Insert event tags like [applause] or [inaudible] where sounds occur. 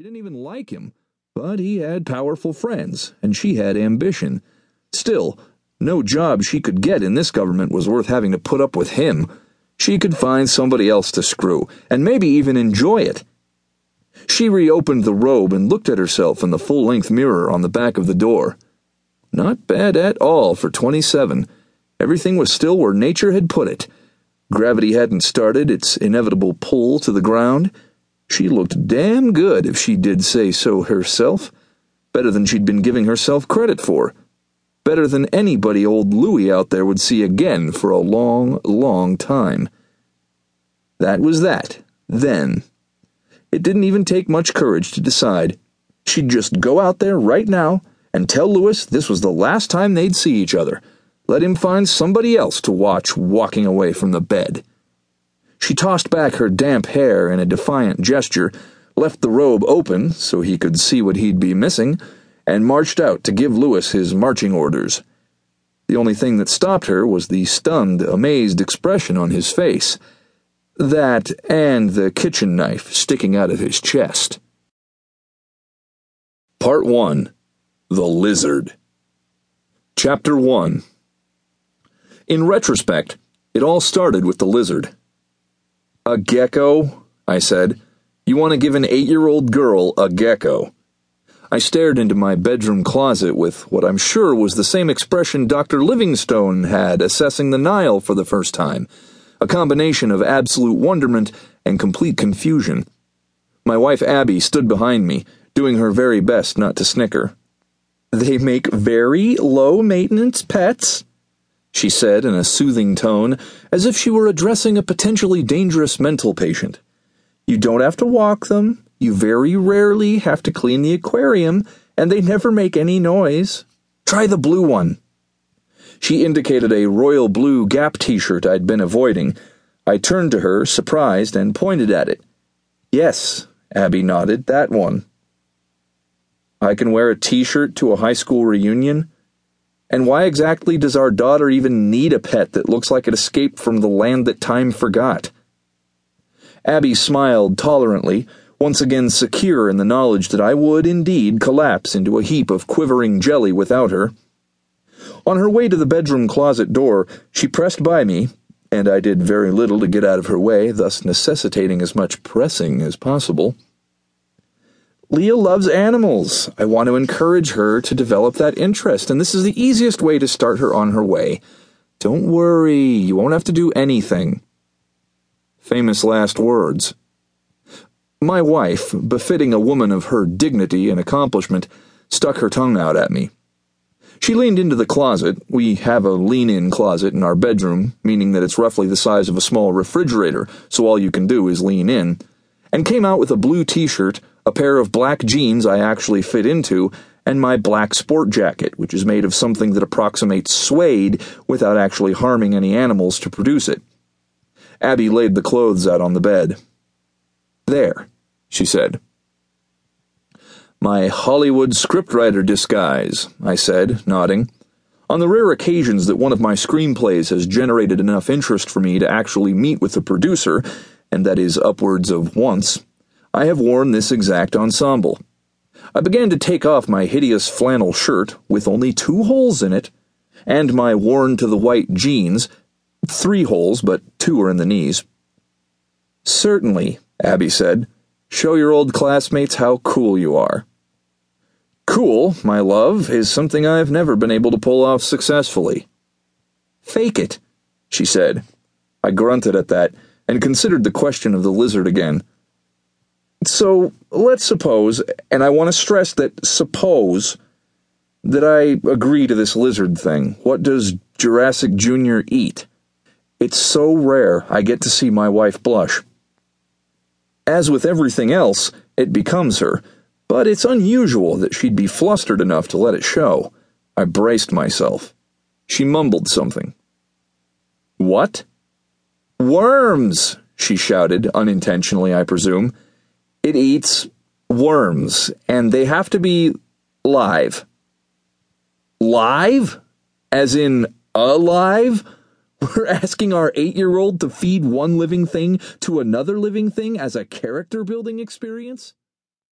She didn't even like him, but he had powerful friends, and she had ambition. Still, no job she could get in this government was worth having to put up with him. She could find somebody else to screw, and maybe even enjoy it. She reopened the robe and looked at herself in the full length mirror on the back of the door. Not bad at all for 27. Everything was still where nature had put it. Gravity hadn't started its inevitable pull to the ground. She looked damn good if she did say so herself. Better than she'd been giving herself credit for. Better than anybody old Louis out there would see again for a long, long time. That was that. Then. It didn't even take much courage to decide. She'd just go out there right now and tell Louis this was the last time they'd see each other. Let him find somebody else to watch walking away from the bed. She tossed back her damp hair in a defiant gesture, left the robe open so he could see what he'd be missing, and marched out to give Louis his marching orders. The only thing that stopped her was the stunned, amazed expression on his face. That and the kitchen knife sticking out of his chest. Part 1 The Lizard. Chapter 1 In retrospect, it all started with the lizard. A gecko? I said. You want to give an eight year old girl a gecko? I stared into my bedroom closet with what I'm sure was the same expression Dr. Livingstone had assessing the Nile for the first time a combination of absolute wonderment and complete confusion. My wife Abby stood behind me doing her very best not to snicker. They make very low maintenance pets, she said in a soothing tone, as if she were addressing a potentially dangerous mental patient. You don't have to walk them, you very rarely have to clean the aquarium, and they never make any noise. Try the blue one. She indicated a royal blue Gap t shirt I'd been avoiding. I turned to her, surprised, and pointed at it. Yes, Abby nodded, that one. I can wear a t shirt to a high school reunion? And why exactly does our daughter even need a pet that looks like it escaped from the land that time forgot? Abby smiled tolerantly, once again secure in the knowledge that I would indeed collapse into a heap of quivering jelly without her. On her way to the bedroom closet door, she pressed by me, and I did very little to get out of her way, thus necessitating as much pressing as possible. Leah loves animals. I want to encourage her to develop that interest, and this is the easiest way to start her on her way. Don't worry, you won't have to do anything. Famous last words. My wife, befitting a woman of her dignity and accomplishment, stuck her tongue out at me. She leaned into the closet. We have a lean in closet in our bedroom, meaning that it's roughly the size of a small refrigerator, so all you can do is lean in, and came out with a blue t shirt a pair of black jeans I actually fit into, and my black sport jacket, which is made of something that approximates suede without actually harming any animals to produce it. Abby laid the clothes out on the bed. There, she said. My Hollywood scriptwriter disguise, I said, nodding. On the rare occasions that one of my screenplays has generated enough interest for me to actually meet with the producer, and that is upwards of once, I have worn this exact ensemble. I began to take off my hideous flannel shirt with only two holes in it, and my worn to the white jeans, three holes, but two are in the knees. Certainly, Abby said. Show your old classmates how cool you are. Cool, my love, is something I've never been able to pull off successfully. Fake it, she said. I grunted at that and considered the question of the lizard again. So let's suppose, and I want to stress that suppose, that I agree to this lizard thing. What does Jurassic Jr. eat? It's so rare I get to see my wife blush. As with everything else, it becomes her, but it's unusual that she'd be flustered enough to let it show. I braced myself. She mumbled something. What? Worms, she shouted, unintentionally, I presume it eats worms, and they have to be live. Live? As in alive? [laughs] We're asking our eight year old to feed one living thing to another living thing as a character building experience?